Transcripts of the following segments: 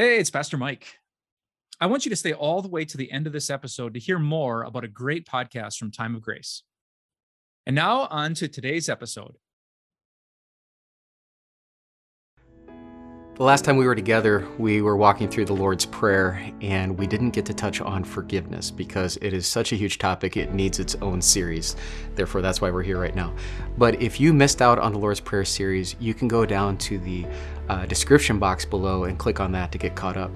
Hey, it's Pastor Mike. I want you to stay all the way to the end of this episode to hear more about a great podcast from Time of Grace. And now, on to today's episode. The last time we were together, we were walking through the Lord's Prayer, and we didn't get to touch on forgiveness because it is such a huge topic, it needs its own series. Therefore, that's why we're here right now. But if you missed out on the Lord's Prayer series, you can go down to the uh, description box below and click on that to get caught up.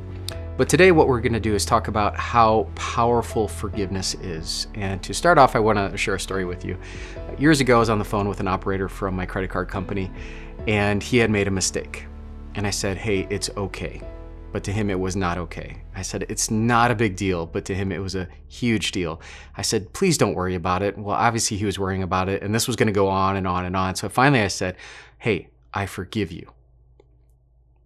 But today, what we're going to do is talk about how powerful forgiveness is. And to start off, I want to share a story with you. Years ago, I was on the phone with an operator from my credit card company, and he had made a mistake and I said, hey, it's okay. But to him, it was not okay. I said, it's not a big deal, but to him, it was a huge deal. I said, please don't worry about it. Well, obviously, he was worrying about it, and this was going to go on and on and on. So finally, I said, hey, I forgive you.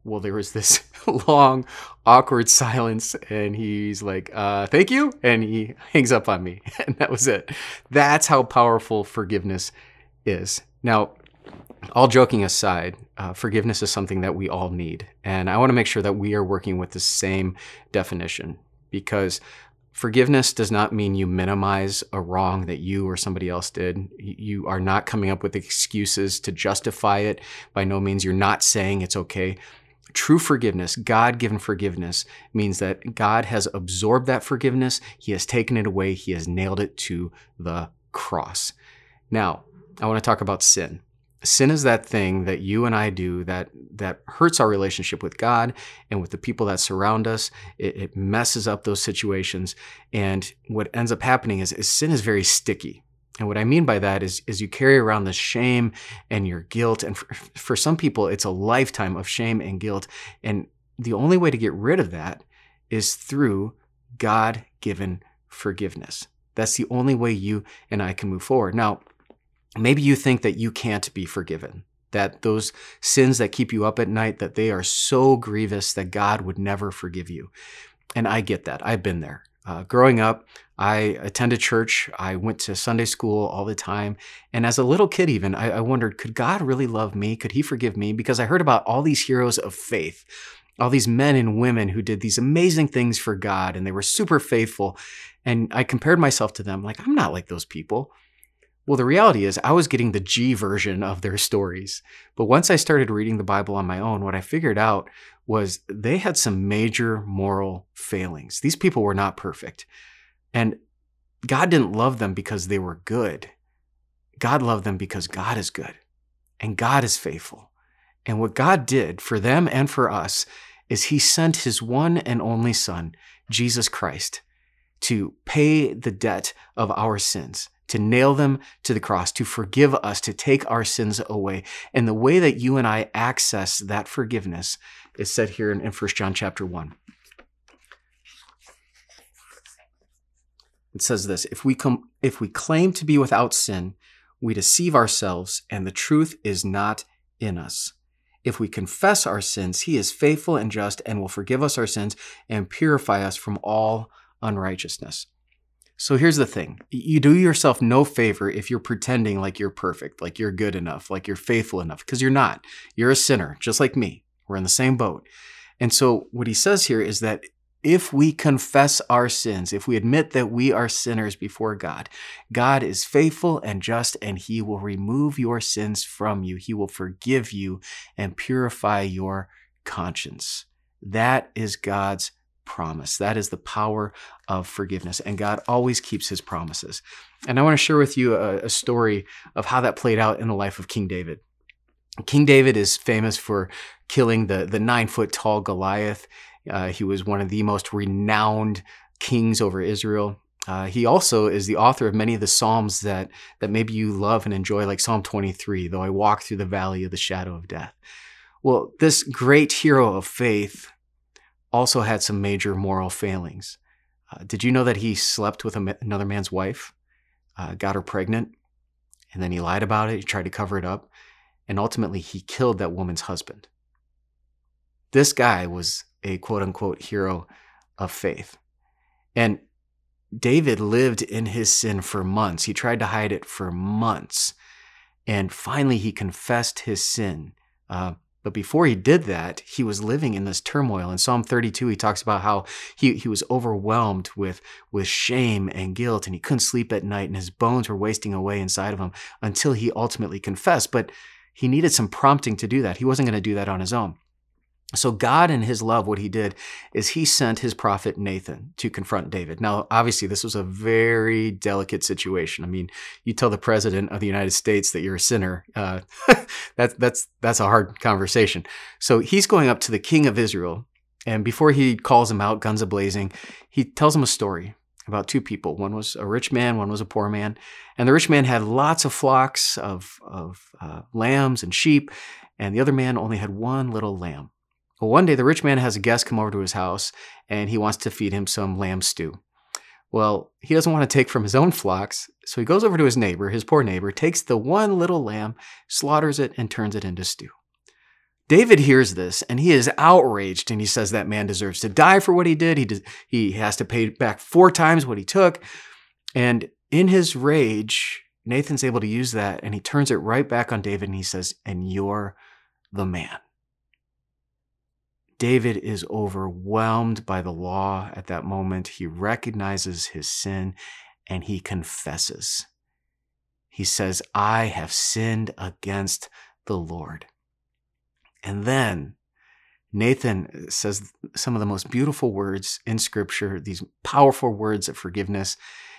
Well, there was this long, awkward silence, and he's like, uh, thank you. And he hangs up on me. And that was it. That's how powerful forgiveness is. Now, all joking aside, uh, forgiveness is something that we all need. And I want to make sure that we are working with the same definition because forgiveness does not mean you minimize a wrong that you or somebody else did. You are not coming up with excuses to justify it. By no means, you're not saying it's okay. True forgiveness, God given forgiveness, means that God has absorbed that forgiveness, He has taken it away, He has nailed it to the cross. Now, I want to talk about sin sin is that thing that you and I do that that hurts our relationship with God and with the people that surround us. It, it messes up those situations, and what ends up happening is, is sin is very sticky. And what I mean by that is, is you carry around the shame and your guilt, and for, for some people, it's a lifetime of shame and guilt. And the only way to get rid of that is through God-given forgiveness. That's the only way you and I can move forward. Now, maybe you think that you can't be forgiven that those sins that keep you up at night that they are so grievous that god would never forgive you and i get that i've been there uh, growing up i attended church. I went to sunday school all the time. And as a little kid even I, I wondered could god really love me? Could he forgive me? Because i heard about all these heroes of faith all these men and women who did these amazing things for god and they were super faithful. And i compared myself to them like i'm not like those people well, the reality is, I was getting the G version of their stories. But once I started reading the Bible on my own, what I figured out was they had some major moral failings. These people were not perfect. And God didn't love them because they were good. God loved them because God is good and God is faithful. And what God did for them and for us is He sent His one and only Son, Jesus Christ, to pay the debt of our sins to nail them to the cross, to forgive us, to take our sins away. And the way that you and I access that forgiveness is said here in, in 1 John chapter 1. It says this if we, com- if we claim to be without sin, we deceive ourselves, and the truth is not in us. If we confess our sins, he is faithful and just and will forgive us our sins and purify us from all unrighteousness. So here's the thing you do yourself no favor if you're pretending like you're perfect, like you're good enough, like you're faithful enough, because you're not. You're a sinner, just like me. We're in the same boat. And so what he says here is that if we confess our sins, if we admit that we are sinners before God, God is faithful and just, and He will remove your sins from you. He will forgive you and purify your conscience. That is God's promise. That is the power of forgiveness. And God always keeps his promises. And I want to share with you a, a, story of how that played out in the life of King David. King David is famous for killing the, the nine foot tall Goliath. Uh, he was one of the most renowned kings over Israel. Uh, he also is the author of many of the psalms that that maybe you love and enjoy, like Psalm 23. Though I walk through the valley of the shadow of death. Well, this great hero of faith also had some major moral failings. Uh, did you know that he slept with a, another man's wife, uh, got her pregnant, and then he lied about it? He tried to cover it up, and ultimately he killed that woman's husband. This guy was a quote unquote hero of faith. And David lived in his sin for months. He tried to hide it for months. And finally, he confessed his sin. Uh, But before he did that, he was living in this turmoil. In Psalm 32, he talks about how he, he was overwhelmed with, with shame and guilt, and he couldn't sleep at night, and his bones were wasting away inside of him until he ultimately confessed. But he needed some prompting to do that. He wasn't going to do that on his own. So, God, in his love, what he did is he sent his prophet Nathan to confront David. Now, obviously, this was a very delicate situation. I mean, you tell the president of the United States that you're a sinner, uh, that's, that's, that's a hard conversation. So, he's going up to the king of Israel. And before he calls him out, guns a blazing, he tells him a story about two people. One was a rich man, one was a poor man. And the rich man had lots of flocks of, of uh, lambs and sheep, and the other man only had one little lamb. Well, one day the rich man has a guest come over to his house and he wants to feed him some lamb stew. Well, he doesn't want to take from his own flocks, so he goes over to his neighbor, his poor neighbor, takes the one little lamb, slaughters it, and turns it into stew. David hears this and he is outraged and he says that man deserves to die for what he did. He, de- he has to pay back four times what he took. And in his rage, Nathan's able to use that and he turns it right back on David and he says, And you're the man. David is overwhelmed by the law at that moment. He recognizes his sin and he confesses. He says, I have sinned against the Lord. And then Nathan says some of the most beautiful words in scripture, these powerful words of forgiveness.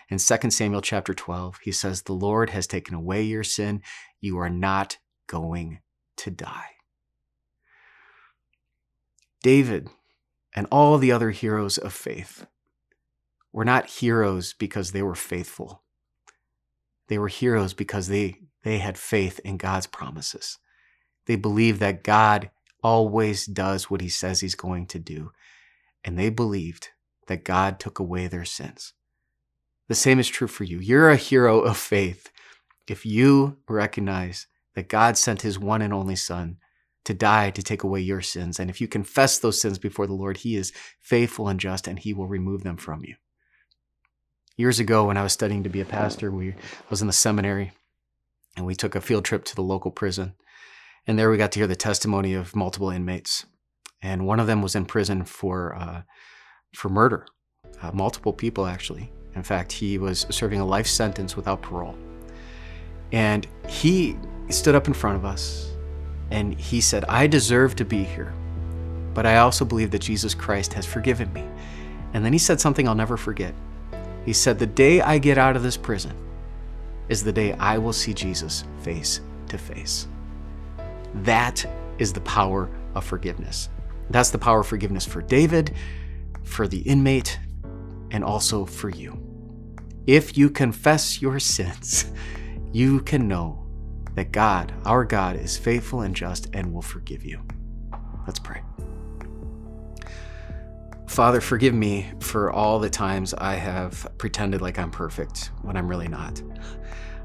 In 2 Samuel chapter 12, he says, The Lord has taken away your sin. You are not going to die. David and all the other heroes of faith were not heroes because they were faithful. They were heroes because they, they had faith in God's promises. They believed that God always does what he says he's going to do. And they believed that God took away their sins. The same is true for you. You're a hero of faith if you recognize that God sent his one and only Son to die to take away your sins. And if you confess those sins before the Lord, He is faithful and just and He will remove them from you. Years ago, when I was studying to be a pastor, we I was in the seminary and we took a field trip to the local prison. And there we got to hear the testimony of multiple inmates. And one of them was in prison for, uh, for murder, uh, multiple people actually. In fact, he was serving a life sentence without parole. And he stood up in front of us and he said, I deserve to be here, but I also believe that Jesus Christ has forgiven me. And then he said something I'll never forget. He said, The day I get out of this prison is the day I will see Jesus face to face. That is the power of forgiveness. That's the power of forgiveness for David, for the inmate, and also for you. If you confess your sins, you can know that God, our God, is faithful and just and will forgive you. Let's pray. Father, forgive me for all the times I have pretended like I'm perfect when I'm really not.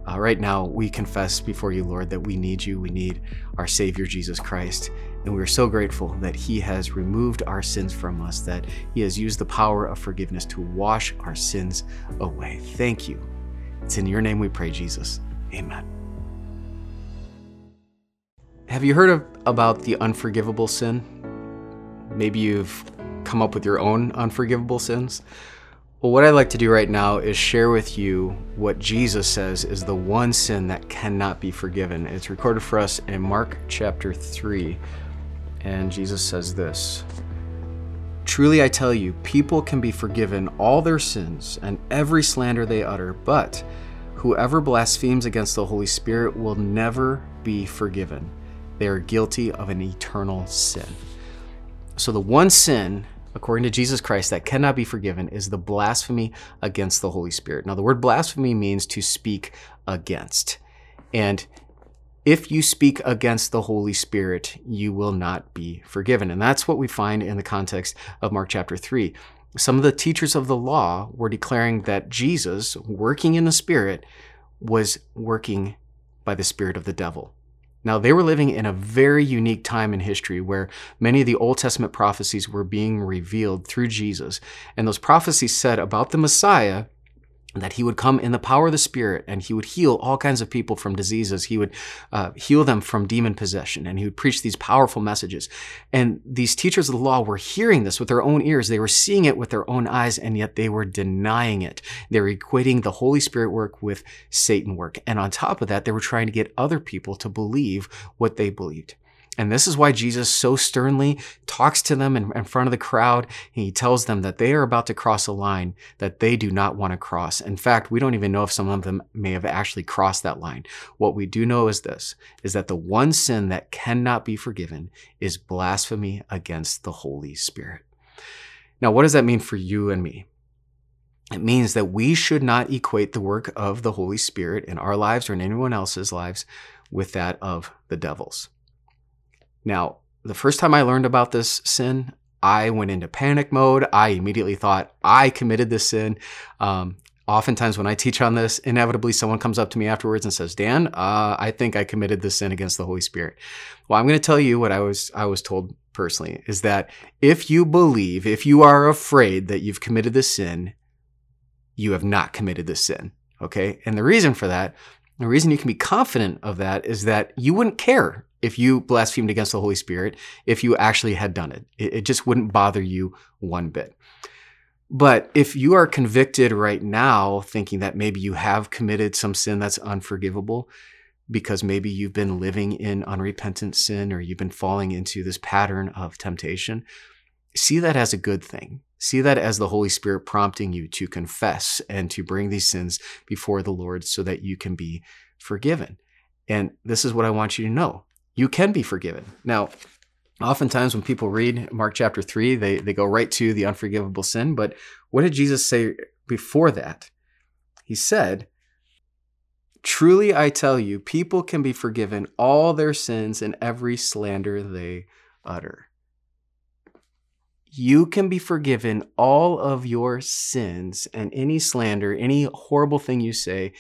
Uh, right now, we confess before you, Lord, that we need you. We need our Savior, Jesus Christ. And we are so grateful that He has removed our sins from us, that He has used the power of forgiveness to wash our sins away. Thank you. It's in your name we pray, Jesus. Amen. Have you heard of, about the unforgivable sin? Maybe you've come up with your own unforgivable sins. Well, what I'd like to do right now is share with you what Jesus says is the one sin that cannot be forgiven. It's recorded for us in Mark chapter 3. And Jesus says this Truly I tell you, people can be forgiven all their sins and every slander they utter, but whoever blasphemes against the Holy Spirit will never be forgiven they are guilty of an eternal sin. So, the one sin, according to Jesus Christ, that cannot be forgiven is the blasphemy against the Holy Spirit. Now, the word blasphemy means to speak against. And if you speak against the Holy Spirit, you will not be forgiven. And that's what we find in the context of Mark chapter 3. Some of the teachers of the law were declaring that Jesus, working in the Spirit, was working by the Spirit of the devil. Now, they were living in a very unique time in history where many of the Old Testament prophecies were being revealed through Jesus. And those prophecies said about the Messiah that he would come in the power of the Spirit and he would heal all kinds of people from diseases. He would uh, heal them from demon possession and he would preach these powerful messages. And these teachers of the law were hearing this with their own ears. They were seeing it with their own eyes, and yet they were denying it. They were equating the Holy Spirit work with Satan work. And on top of that, they were trying to get other people to believe what they believed. And this is why Jesus so sternly talks to them in, in, front of the crowd. He tells them that they are about to cross a line that they do not want to cross. In fact, we don't even know if some of them may have actually crossed that line. What we do know is this, is that the one sin that cannot be forgiven is blasphemy against the Holy Spirit. Now, what does that mean for you and me? It means that we should not equate the work of the Holy Spirit in our lives or in anyone else's lives with that of the devil's. Now, the first time I learned about this sin, I went into panic mode. I immediately thought I committed this sin. Um, oftentimes, when I teach on this, inevitably someone comes up to me afterwards and says, "Dan, uh, I think I committed this sin against the Holy Spirit." Well, I'm going to tell you what I was I was told personally is that if you believe, if you are afraid that you've committed this sin, you have not committed this sin. Okay, and the reason for that, the reason you can be confident of that is that you wouldn't care if you blasphemed against the Holy Spirit if you actually had done it. It, just wouldn't bother you one bit. But if you are convicted right now, thinking that maybe you have committed some sin that's unforgivable, because maybe you've been living in unrepentant sin or you've been falling into this pattern of temptation, see that as a good thing. See that as the Holy Spirit prompting you to confess and to bring these sins before the Lord so that you can be forgiven. And this is what I want you to know you can be forgiven. Now, oftentimes when people read Mark chapter 3, they, they go right to the unforgivable sin. But what did Jesus say before that? He said, Truly I tell you, people can be forgiven all their sins and every slander they utter. You can be forgiven all of your sins and any slander, any horrible thing you say,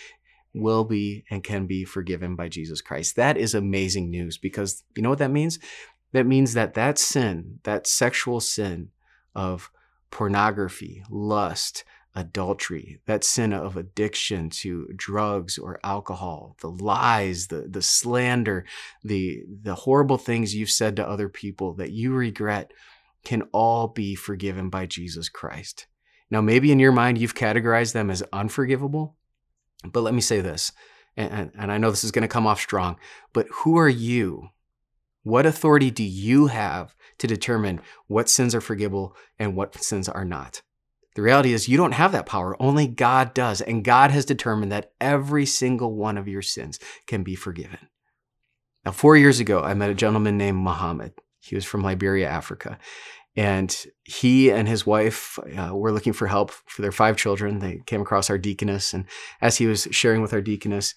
will be and can be forgiven by Jesus Christ. That is amazing news because you know what that means? That means that that sin, that sexual sin of pornography, lust, adultery, that sin of addiction to drugs or alcohol, the lies, the, the slander, the, the horrible things you've said to other people that you regret can all be forgiven by Jesus Christ. Now, maybe in your mind, you've categorized them as unforgivable. But let me say this, and, and I know this is going to come off strong, but who are you? What authority do you have to determine what sins are forgivable and what sins are not? The reality is, you don't have that power. Only God does. And God has determined that every single one of your sins can be forgiven. Now, four years ago, I met a gentleman named Muhammad. He was from Liberia, Africa. And he and his wife uh, were looking for help for their five children. They came across our deaconess. And as he was sharing with our deaconess,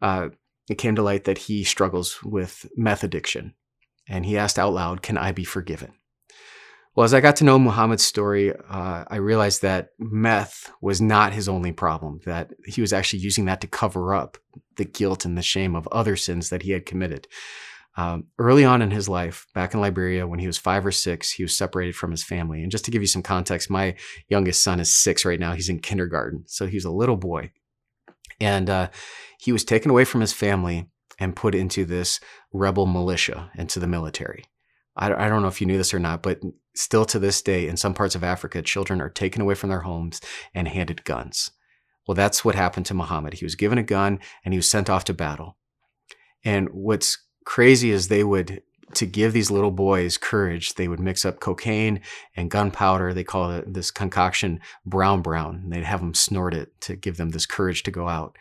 uh, it came to light that he struggles with meth addiction. And he asked out loud, Can I be forgiven? Well, as I got to know Muhammad's story, uh, I realized that meth was not his only problem, that he was actually using that to cover up the guilt and the shame of other sins that he had committed. Um, early on in his life, back in Liberia, when he was five or six, he was separated from his family. And just to give you some context, my youngest son is six right now. He's in kindergarten. So he's a little boy. And uh, he was taken away from his family and put into this rebel militia, into the military. I, I don't know if you knew this or not, but still to this day, in some parts of Africa, children are taken away from their homes and handed guns. Well, that's what happened to Muhammad. He was given a gun and he was sent off to battle. And what's crazy as they would to give these little boys courage, they would mix up cocaine and gunpowder. They call it this concoction brown brown. And They'd have them snort it to give them this courage to go out.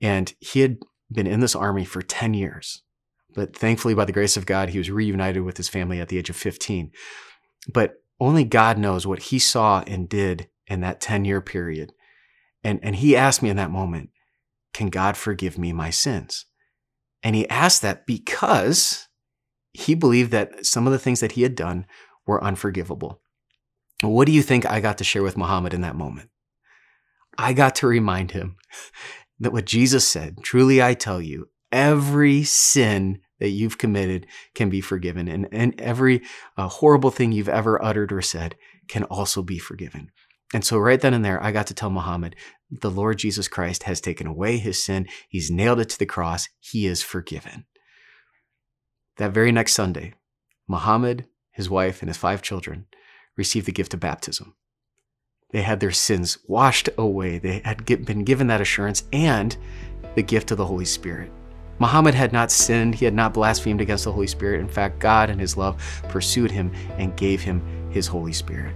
And he had been in this army for 10 years. But thankfully, by the grace of God, he was reunited with his family at the age of 15. But only God knows what he saw and did in that 10 year period. And, and he asked me in that moment, Can God forgive me my sins? And he asked that because he believed that some of the things that he had done were unforgivable. What do you think I got to share with Muhammad in that moment? I got to remind him that what Jesus said, truly I tell you, every sin that you've committed can be forgiven, and, and every uh, horrible thing you've ever uttered or said can also be forgiven. And so, right then and there, I got to tell Muhammad the Lord Jesus Christ has taken away his sin. He's nailed it to the cross. He is forgiven. That very next Sunday, Muhammad, his wife, and his five children received the gift of baptism. They had their sins washed away. They had been given that assurance and the gift of the Holy Spirit. Muhammad had not sinned, he had not blasphemed against the Holy Spirit. In fact, God in his love pursued him and gave him his Holy Spirit.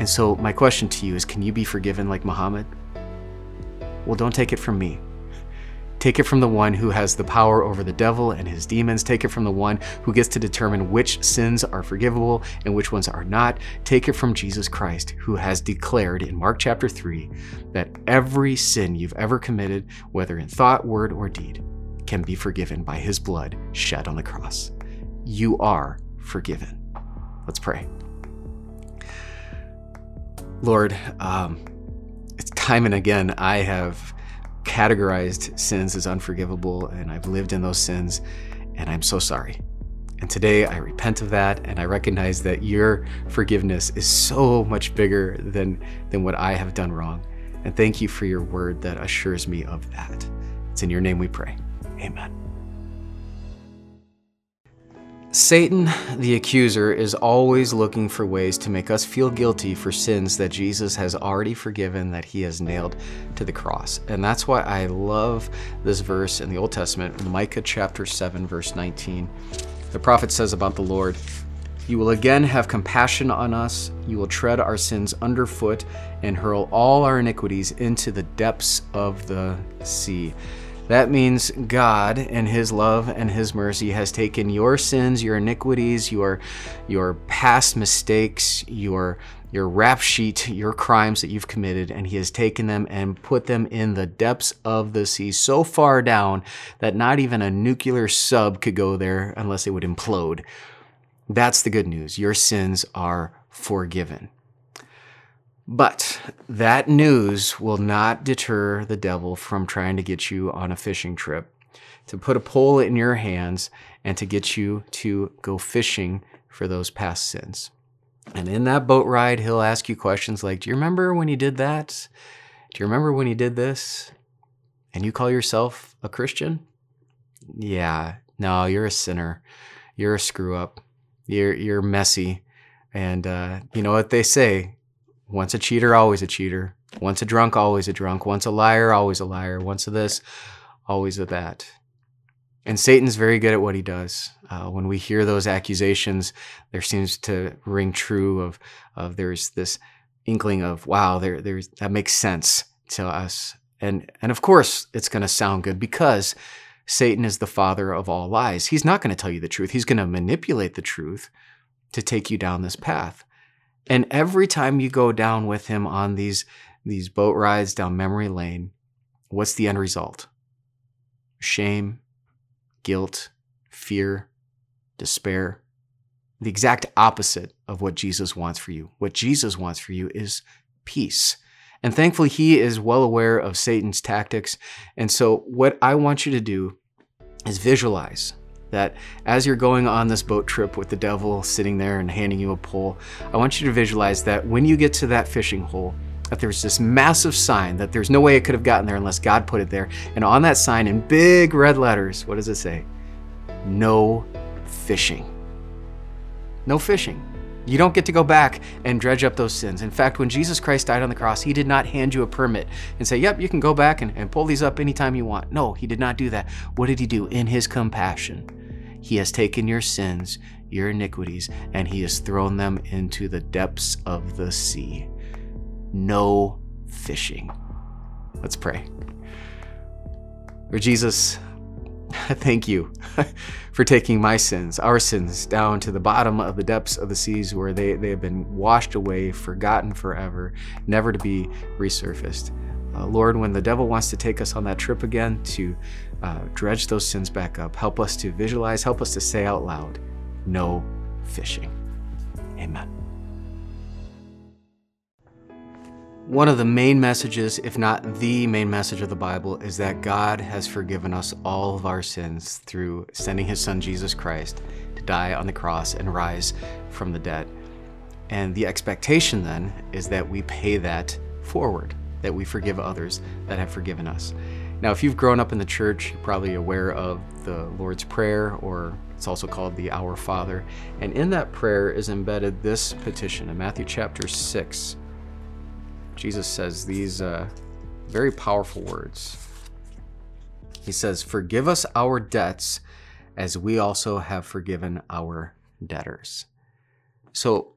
And so, my question to you is can you be forgiven like Muhammad? Well, don't take it from me. Take it from the one who has the power over the devil and his demons. Take it from the one who gets to determine which sins are forgivable and which ones are not. Take it from Jesus Christ, who has declared in Mark chapter 3 that every sin you've ever committed, whether in thought, word, or deed, can be forgiven by his blood shed on the cross. You are forgiven. Let's pray. Lord, um, it's time and again I have categorized sins as unforgivable and I've lived in those sins, and I'm so sorry. And today I repent of that and I recognize that your forgiveness is so much bigger than, than what I have done wrong. And thank you for your word that assures me of that. It's in your name we pray. Amen. Satan, the accuser, is always looking for ways to make us feel guilty for sins that Jesus has already forgiven, that he has nailed to the cross. And that's why I love this verse in the Old Testament, Micah chapter 7, verse 19. The prophet says about the Lord, You will again have compassion on us, you will tread our sins underfoot, and hurl all our iniquities into the depths of the sea. That means God, in His love and His mercy, has taken your sins, your iniquities, your, your past mistakes, your, your rap sheet, your crimes that you've committed, and He has taken them and put them in the depths of the sea, so far down that not even a nuclear sub could go there unless it would implode. That's the good news. Your sins are forgiven. But that news will not deter the devil from trying to get you on a fishing trip, to put a pole in your hands, and to get you to go fishing for those past sins. And in that boat ride, he'll ask you questions like Do you remember when you did that? Do you remember when you did this? And you call yourself a Christian? Yeah, no, you're a sinner. You're a screw up. You're, you're messy. And uh, you know what they say once a cheater, always a cheater. Once a drunk, always a drunk. Once a liar, always a liar. Once a this, always a that. And Satan's very good at what he does. Uh, when we hear those accusations, there seems to ring true of, of there's this inkling of, wow, there, there's, that makes sense to us. And, and of course, it's going to sound good because Satan is the father of all lies. He's not going to tell you the truth. He's going to manipulate the truth to take you down this path. And every time you go down with him on these, these boat rides down memory lane, what's the end result? Shame, guilt, fear, despair. The exact opposite of what Jesus wants for you. What Jesus wants for you is peace. And thankfully, he is well aware of Satan's tactics. And so, what I want you to do is visualize that as you're going on this boat trip with the devil sitting there and handing you a pole, I want you to visualize that when you get to that fishing hole, that there's this massive sign that there's no way it could have gotten there unless God put it there. And on that sign in big red letters, what does it say? No fishing. No fishing. You don't get to go back and dredge up those sins. In fact, when Jesus Christ died on the cross, he did not hand you a permit and say, Yep, you can go back and, and pull these up anytime you want. No, he did not do that. What did he do? In his compassion, he has taken your sins, your iniquities, and He has thrown them into the depths of the sea. No fishing. Let's pray. Lord Jesus, thank you for taking my sins, our sins, down to the bottom of the depths of the seas where they, they have been washed away, forgotten forever, never to be resurfaced. Uh, Lord, when the devil wants to take us on that trip again to uh, dredge those sins back up, help us to visualize, help us to say out loud, no fishing. Amen. One of the main messages, if not the main message of the Bible, is that God has forgiven us all of our sins through sending his son Jesus Christ to die on the cross and rise from the dead. And the expectation then is that we pay that forward that we forgive others that have forgiven us. Now, if you've grown up in the church, you're probably aware of the Lord's Prayer, or it's also called the Our Father. And in that prayer is embedded this petition in Matthew chapter 6. Jesus says these uh, very powerful words. He says, Forgive us our debts as we also have forgiven our debtors. So,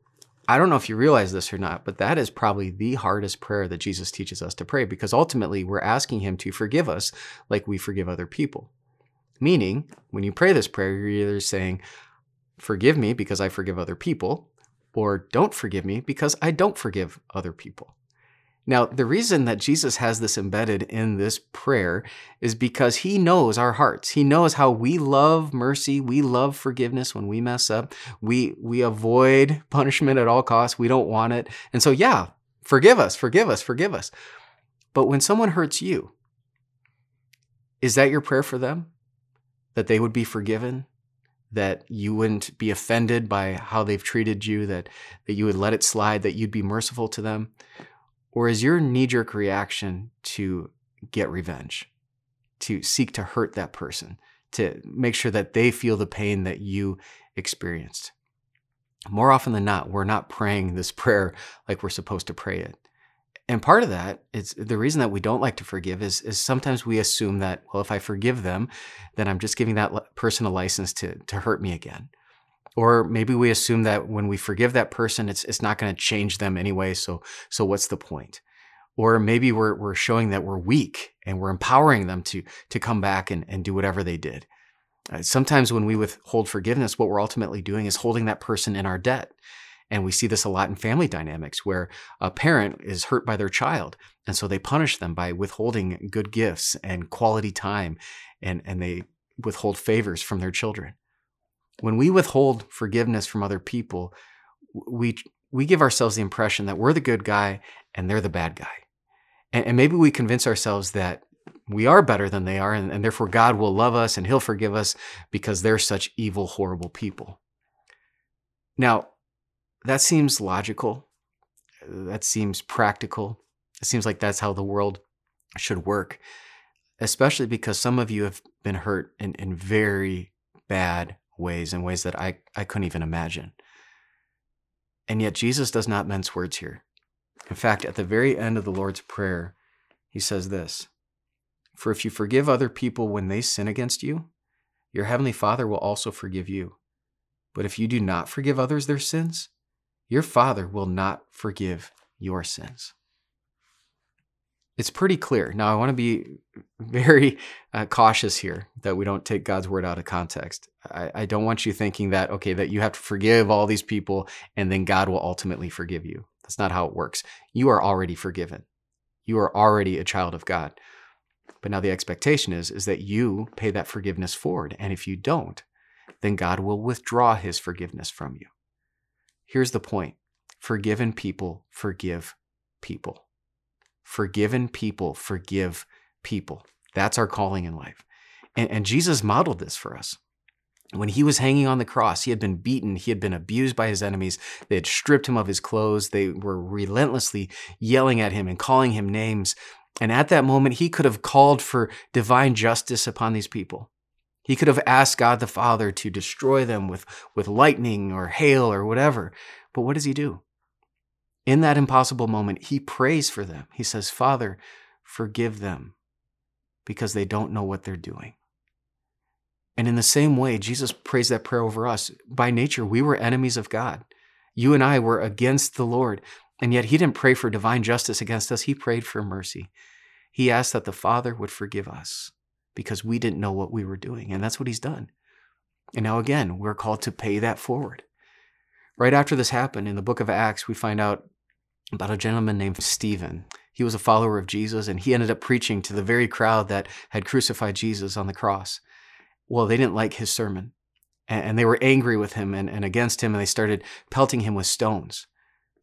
I don't know if you realize this or not, but that is probably the hardest prayer that Jesus teaches us to pray because ultimately we're asking Him to forgive us like we forgive other people. Meaning, when you pray this prayer, you're either saying, Forgive me because I forgive other people, or don't forgive me because I don't forgive other people. Now, the reason that Jesus has this embedded in this prayer is because he knows our hearts. He knows how we love mercy, we love forgiveness when we mess up. We we avoid punishment at all costs. We don't want it. And so yeah, forgive us, forgive us, forgive us. But when someone hurts you, is that your prayer for them? That they would be forgiven? That you wouldn't be offended by how they've treated you, that, that you would let it slide, that you'd be merciful to them? Or is your knee jerk reaction to get revenge, to seek to hurt that person, to make sure that they feel the pain that you experienced? More often than not, we're not praying this prayer like we're supposed to pray it. And part of that is the reason that we don't like to forgive is, is sometimes we assume that, well, if I forgive them, then I'm just giving that person a license to, to hurt me again. Or maybe we assume that when we forgive that person, it's it's not going to change them anyway. So so what's the point? Or maybe we're we're showing that we're weak and we're empowering them to to come back and, and do whatever they did. Uh, sometimes when we withhold forgiveness, what we're ultimately doing is holding that person in our debt. And we see this a lot in family dynamics where a parent is hurt by their child. And so they punish them by withholding good gifts and quality time, and, and they withhold favors from their children when we withhold forgiveness from other people, we we give ourselves the impression that we're the good guy and they're the bad guy. And, and maybe we convince ourselves that we are better than they are, and, and therefore God will love us and He'll forgive us because they're such evil, horrible people. Now, that seems logical. That seems practical. It seems like that's how the world should work, especially because some of you have been hurt in, in very bad ways, in ways that I, I couldn't even imagine. And yet, Jesus does not mince words here. In fact, at the very end of the Lord's Prayer, he says this For if you forgive other people when they sin against you, your heavenly Father will also forgive you. But if you do not forgive others their sins, your Father will not forgive your sins it's pretty clear. Now, I want to be very uh, cautious here that we don't take God's word out of context. I, I, don't want you thinking that, okay, that you have to forgive all these people and then God will ultimately forgive you. That's not how it works. You are already forgiven, you are already a child of God. But now the expectation is, is that you pay that forgiveness forward. And if you don't, then God will withdraw his forgiveness from you. Here's the point forgiven people forgive people. Forgiven people forgive people. That's our calling in life. And, and Jesus modeled this for us. When he was hanging on the cross, he had been beaten, he had been abused by his enemies. They had stripped him of his clothes. They were relentlessly yelling at him and calling him names. And at that moment, he could have called for divine justice upon these people. He could have asked God the Father to destroy them with, with lightning or hail or whatever. But what does he do? In that impossible moment, he prays for them. He says, Father, forgive them because they don't know what they're doing. And in the same way, Jesus prays that prayer over us. By nature, we were enemies of God. You and I were against the Lord. And yet, he didn't pray for divine justice against us. He prayed for mercy. He asked that the Father would forgive us because we didn't know what we were doing. And that's what he's done. And now, again, we're called to pay that forward. Right after this happened in the book of Acts, we find out about a gentleman named Stephen. He was a follower of Jesus and he ended up preaching to the very crowd that had crucified Jesus on the cross. Well, they didn't like his sermon and they were angry with him and, and against him and they started pelting him with stones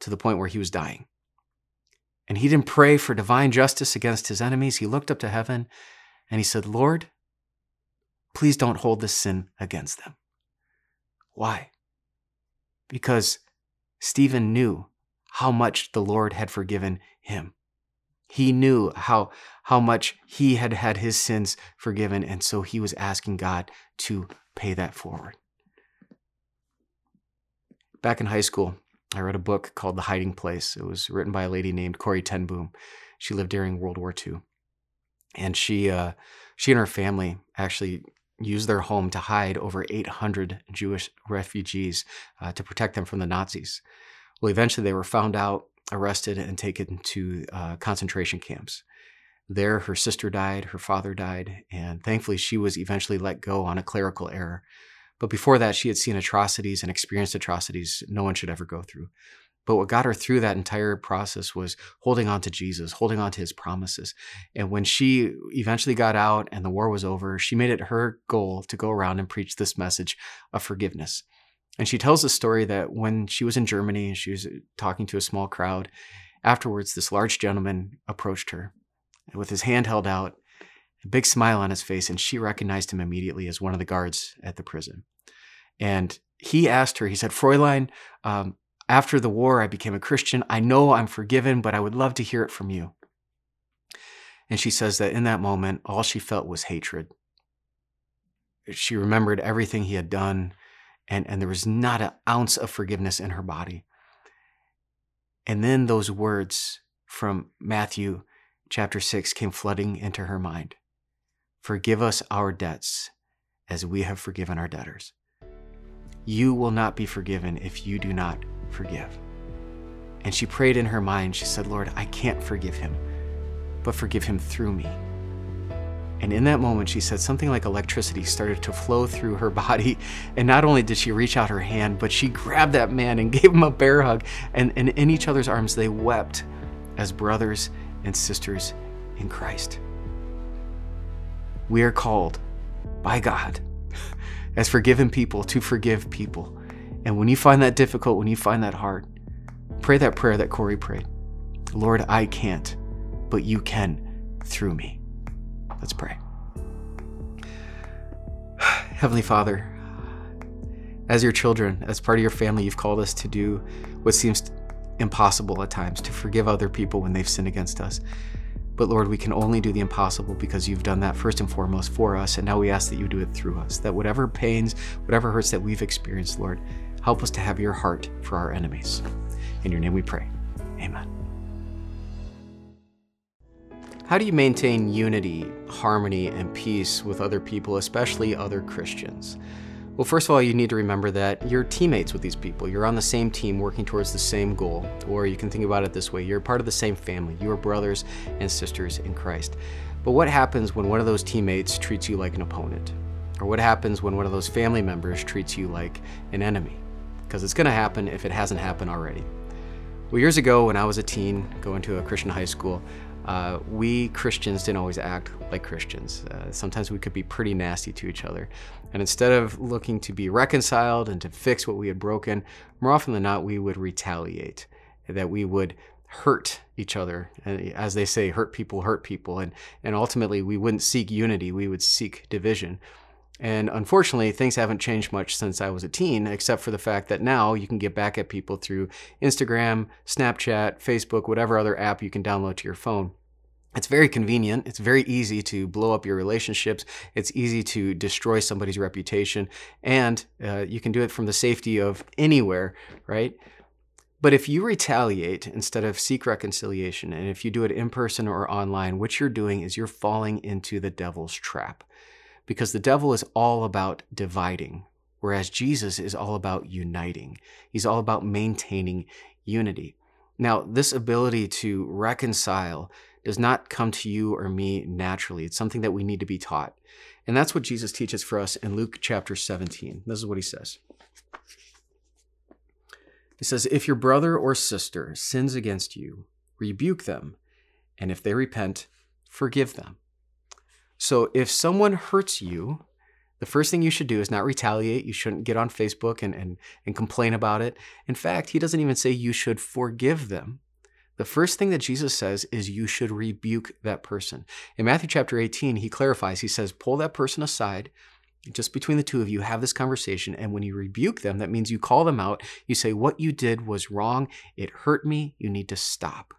to the point where he was dying. And he didn't pray for divine justice against his enemies. He looked up to heaven and he said, Lord, please don't hold this sin against them. Why? Because Stephen knew how much the Lord had forgiven him. He knew how, how much he had had his sins forgiven, and so he was asking God to pay that forward. Back in high school, I read a book called The Hiding Place. It was written by a lady named Corrie ten Boom. She lived during World War II, and she uh, she and her family actually used their home to hide over 800 Jewish refugees uh, to protect them from the Nazis. Well, eventually they were found out, arrested, and taken to uh, concentration camps. There, her sister died, her father died, and thankfully she was eventually let go on a clerical error. But before that, she had seen atrocities and experienced atrocities no one should ever go through. But what got her through that entire process was holding on to Jesus, holding on to his promises. And when she eventually got out and the war was over, she made it her goal to go around and preach this message of forgiveness. And she tells the story that when she was in Germany and she was talking to a small crowd, afterwards, this large gentleman approached her with his hand held out, a big smile on his face, and she recognized him immediately as one of the guards at the prison. And he asked her, he said, Fräulein, um, after the war, I became a Christian. I know I'm forgiven, but I would love to hear it from you. And she says that in that moment, all she felt was hatred. She remembered everything he had done, and, and there was not an ounce of forgiveness in her body. And then those words from Matthew chapter 6 came flooding into her mind Forgive us our debts as we have forgiven our debtors. You will not be forgiven if you do not forgive. And she prayed in her mind, she said, Lord, I can't forgive him, but forgive him through me. And in that moment, she said something like electricity started to flow through her body. And not only did she reach out her hand, but she grabbed that man and gave him a bear hug. And, and in each other's arms, they wept as brothers and sisters in Christ. We are called by God as forgiven people to forgive people. And when you find that difficult, when you find that hard, pray that prayer that Corrie prayed Lord, I can't, but you can through me. Let's pray. Heavenly Father, as your children, as part of your family, you've called us to do what seems impossible at times to forgive other people when they've sinned against us. But Lord, we can only do the impossible because you've done that first and foremost for us. And now we ask that you do it through us. That whatever pains, whatever hurts that we've experienced, Lord, help us to have your heart for our enemies. In your name we pray. Amen. How do you maintain unity, harmony, and peace with other people, especially other Christians? Well, first of all, you need to remember that you're teammates with these people. You're on the same team working towards the same goal. Or you can think about it this way you're part of the same family. You are brothers and sisters in Christ. But what happens when one of those teammates treats you like an opponent? Or what happens when one of those family members treats you like an enemy? Because it's going to happen if it hasn't happened already. Well, years ago, when I was a teen going to a Christian high school, uh, we Christians didn't always act like Christians. Uh, sometimes we could be pretty nasty to each other. And instead of looking to be reconciled and to fix what we had broken, more often than not, we would retaliate, that we would hurt each other. As they say, hurt people hurt people. And, and ultimately, we wouldn't seek unity, we would seek division. And unfortunately, things haven't changed much since I was a teen, except for the fact that now you can get back at people through Instagram, Snapchat, Facebook, whatever other app you can download to your phone. It's very convenient. It's very easy to blow up your relationships. It's easy to destroy somebody's reputation. And uh, you can do it from the safety of anywhere, right? But if you retaliate instead of seek reconciliation, and if you do it in person or online, what you're doing is you're falling into the devil's trap because the devil is all about dividing, whereas Jesus is all about uniting. He's all about maintaining unity. Now, this ability to reconcile does not come to you or me naturally. It's something that we need to be taught. And that's what Jesus teaches for us in Luke chapter 17. This is what he says. He says, If your brother or sister sins against you, rebuke them, and if they repent, forgive them. So if someone hurts you, the first thing you should do is not retaliate. You shouldn't get on Facebook and, and, and complain about it. In fact, he doesn't even say you should forgive them. The first thing that Jesus says is you should rebuke that person. In Matthew chapter 18, he clarifies, he says, pull that person aside, just between the two of you, have this conversation. And when you rebuke them, that means you call them out. You say, What you did was wrong. It hurt me. You need to stop.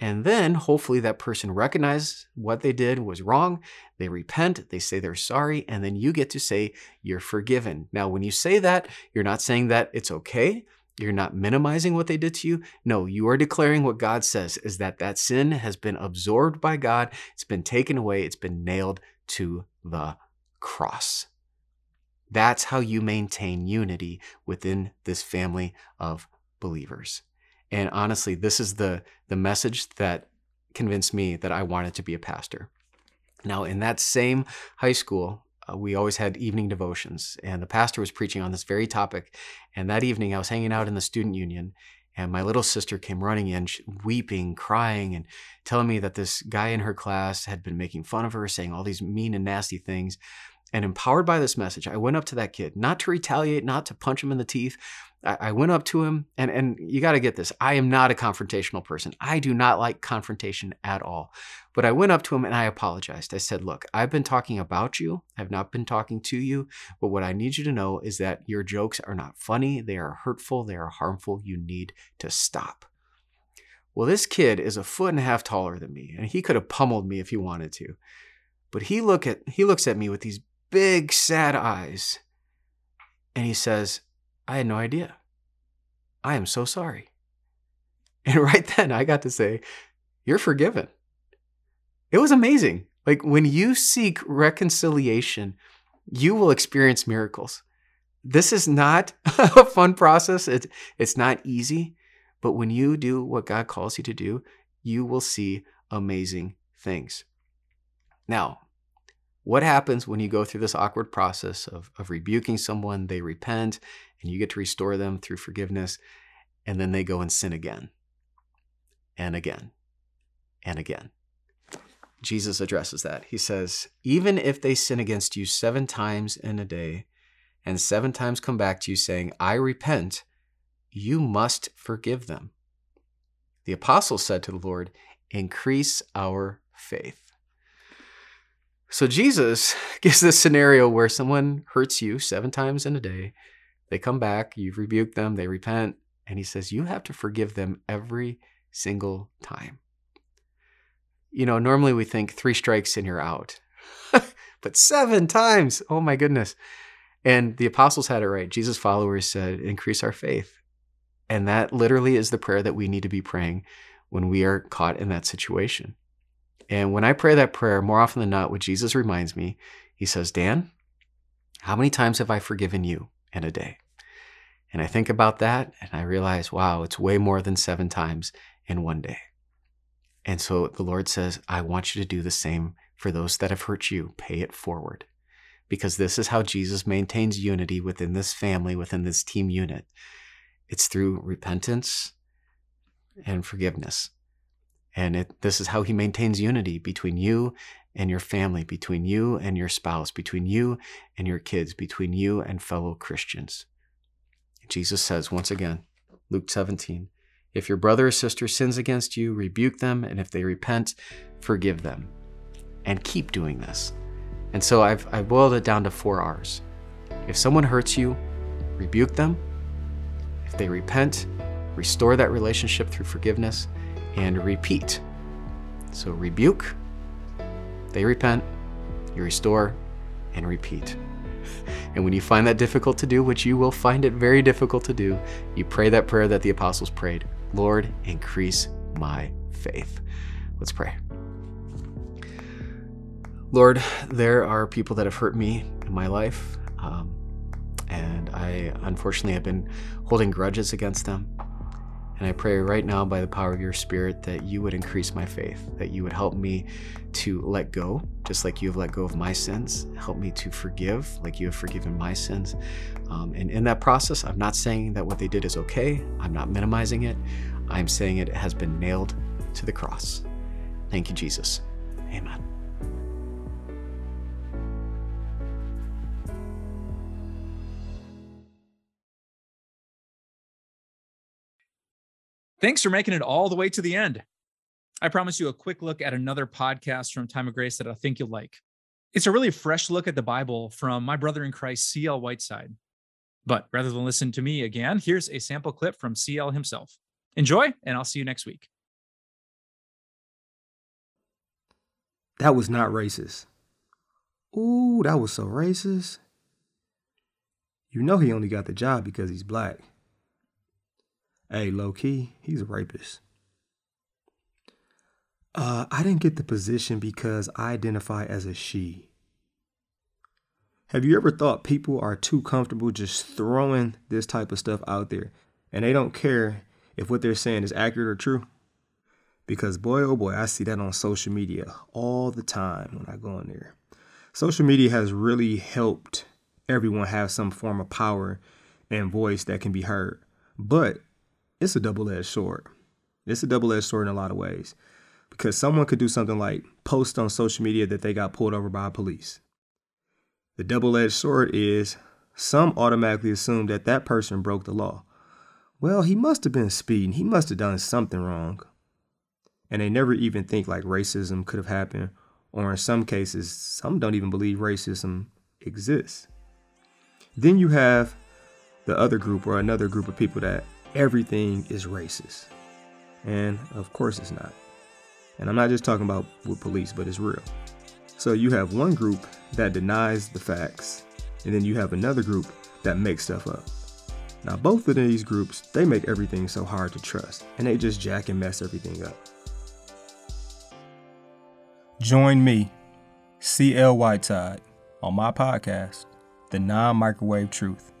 And then hopefully that person recognizes what they did was wrong. They repent, they say they're sorry, and then you get to say you're forgiven. Now, when you say that, you're not saying that it's okay. You're not minimizing what they did to you. No, you are declaring what God says is that that sin has been absorbed by God. It's been taken away. It's been nailed to the cross. That's how you maintain unity within this family of believers. And honestly, this is the, the message that convinced me that I wanted to be a pastor. Now, in that same high school, uh, we always had evening devotions, and the pastor was preaching on this very topic. And that evening, I was hanging out in the student union, and my little sister came running in, weeping, crying, and telling me that this guy in her class had been making fun of her, saying all these mean and nasty things. And empowered by this message, I went up to that kid, not to retaliate, not to punch him in the teeth, I, went up to him, and and you got to get this. I am not a confrontational person. I do not like confrontation at all. But I went up to him and I apologized. I said, "Look, I've been talking about you. I've not been talking to you. But what I need you to know is that your jokes are not funny. They are hurtful. They are harmful. You need to stop." Well, this kid is a foot and a half taller than me, and he could have pummeled me if he wanted to. But he look at he looks at me with these big sad eyes, and he says, I had no idea. I am so sorry. And right then I got to say, You're forgiven. It was amazing. Like when you seek reconciliation, you will experience miracles. This is not a fun process. It's, it's not easy. But when you do what God calls you to do, you will see amazing things. Now, what happens when you go through this awkward process of, of rebuking someone, they repent, and you get to restore them through forgiveness, and then they go and sin again and again and again. Jesus addresses that. He says, Even if they sin against you seven times in a day, and seven times come back to you saying, I repent, you must forgive them. The apostles said to the Lord, Increase our faith. So Jesus gives this scenario where someone hurts you seven times in a day. They come back, you've rebuked them, they repent, and he says, You have to forgive them every single time. You know, normally we think three strikes and you're out, but seven times, oh my goodness. And the apostles had it right. Jesus' followers said, Increase our faith. And that literally is the prayer that we need to be praying when we are caught in that situation. And when I pray that prayer, more often than not, what Jesus reminds me, he says, Dan, how many times have I forgiven you in a day? And I think about that and I realize, wow, it's way more than seven times in one day. And so the Lord says, I want you to do the same for those that have hurt you. Pay it forward. Because this is how Jesus maintains unity within this family, within this team unit. It's through repentance and forgiveness. And it, this is how he maintains unity between you and your family, between you and your spouse, between you and your kids, between you and fellow Christians. Jesus says once again, Luke 17, if your brother or sister sins against you, rebuke them, and if they repent, forgive them. And keep doing this. And so I've, I've boiled it down to four R's. If someone hurts you, rebuke them. If they repent, restore that relationship through forgiveness and repeat. So rebuke, they repent, you restore, and repeat. And when you find that difficult to do, which you will find it very difficult to do, you pray that prayer that the apostles prayed Lord, increase my faith. Let's pray. Lord, there are people that have hurt me in my life, um, and I unfortunately have been holding grudges against them. And I pray right now by the power of your Spirit that you would increase my faith, that you would help me to let go, just like you have let go of my sins. Help me to forgive, like you have forgiven my sins. Um, and in that process, I'm not saying that what they did is okay. I'm not minimizing it. I'm saying it has been nailed to the cross. Thank you, Jesus. Amen. Thanks for making it all the way to the end. I promise you a quick look at another podcast from Time of Grace that I think you'll like. It's a really fresh look at the Bible from my brother in Christ, CL Whiteside. But rather than listen to me again, here's a sample clip from CL himself. Enjoy, and I'll see you next week. That was not racist. Ooh, that was so racist. You know he only got the job because he's black. Hey, low key, he's a rapist. Uh, I didn't get the position because I identify as a she. Have you ever thought people are too comfortable just throwing this type of stuff out there and they don't care if what they're saying is accurate or true? Because boy, oh boy, I see that on social media all the time when I go in there. Social media has really helped everyone have some form of power and voice that can be heard. But it's a double edged sword. It's a double edged sword in a lot of ways because someone could do something like post on social media that they got pulled over by police. The double edged sword is some automatically assume that that person broke the law. Well, he must have been speeding, he must have done something wrong. And they never even think like racism could have happened, or in some cases, some don't even believe racism exists. Then you have the other group or another group of people that everything is racist. And of course it's not. And I'm not just talking about with police, but it's real. So you have one group that denies the facts, and then you have another group that makes stuff up. Now, both of these groups, they make everything so hard to trust, and they just jack and mess everything up. Join me, CL Whiteside, on my podcast, The Non Microwave Truth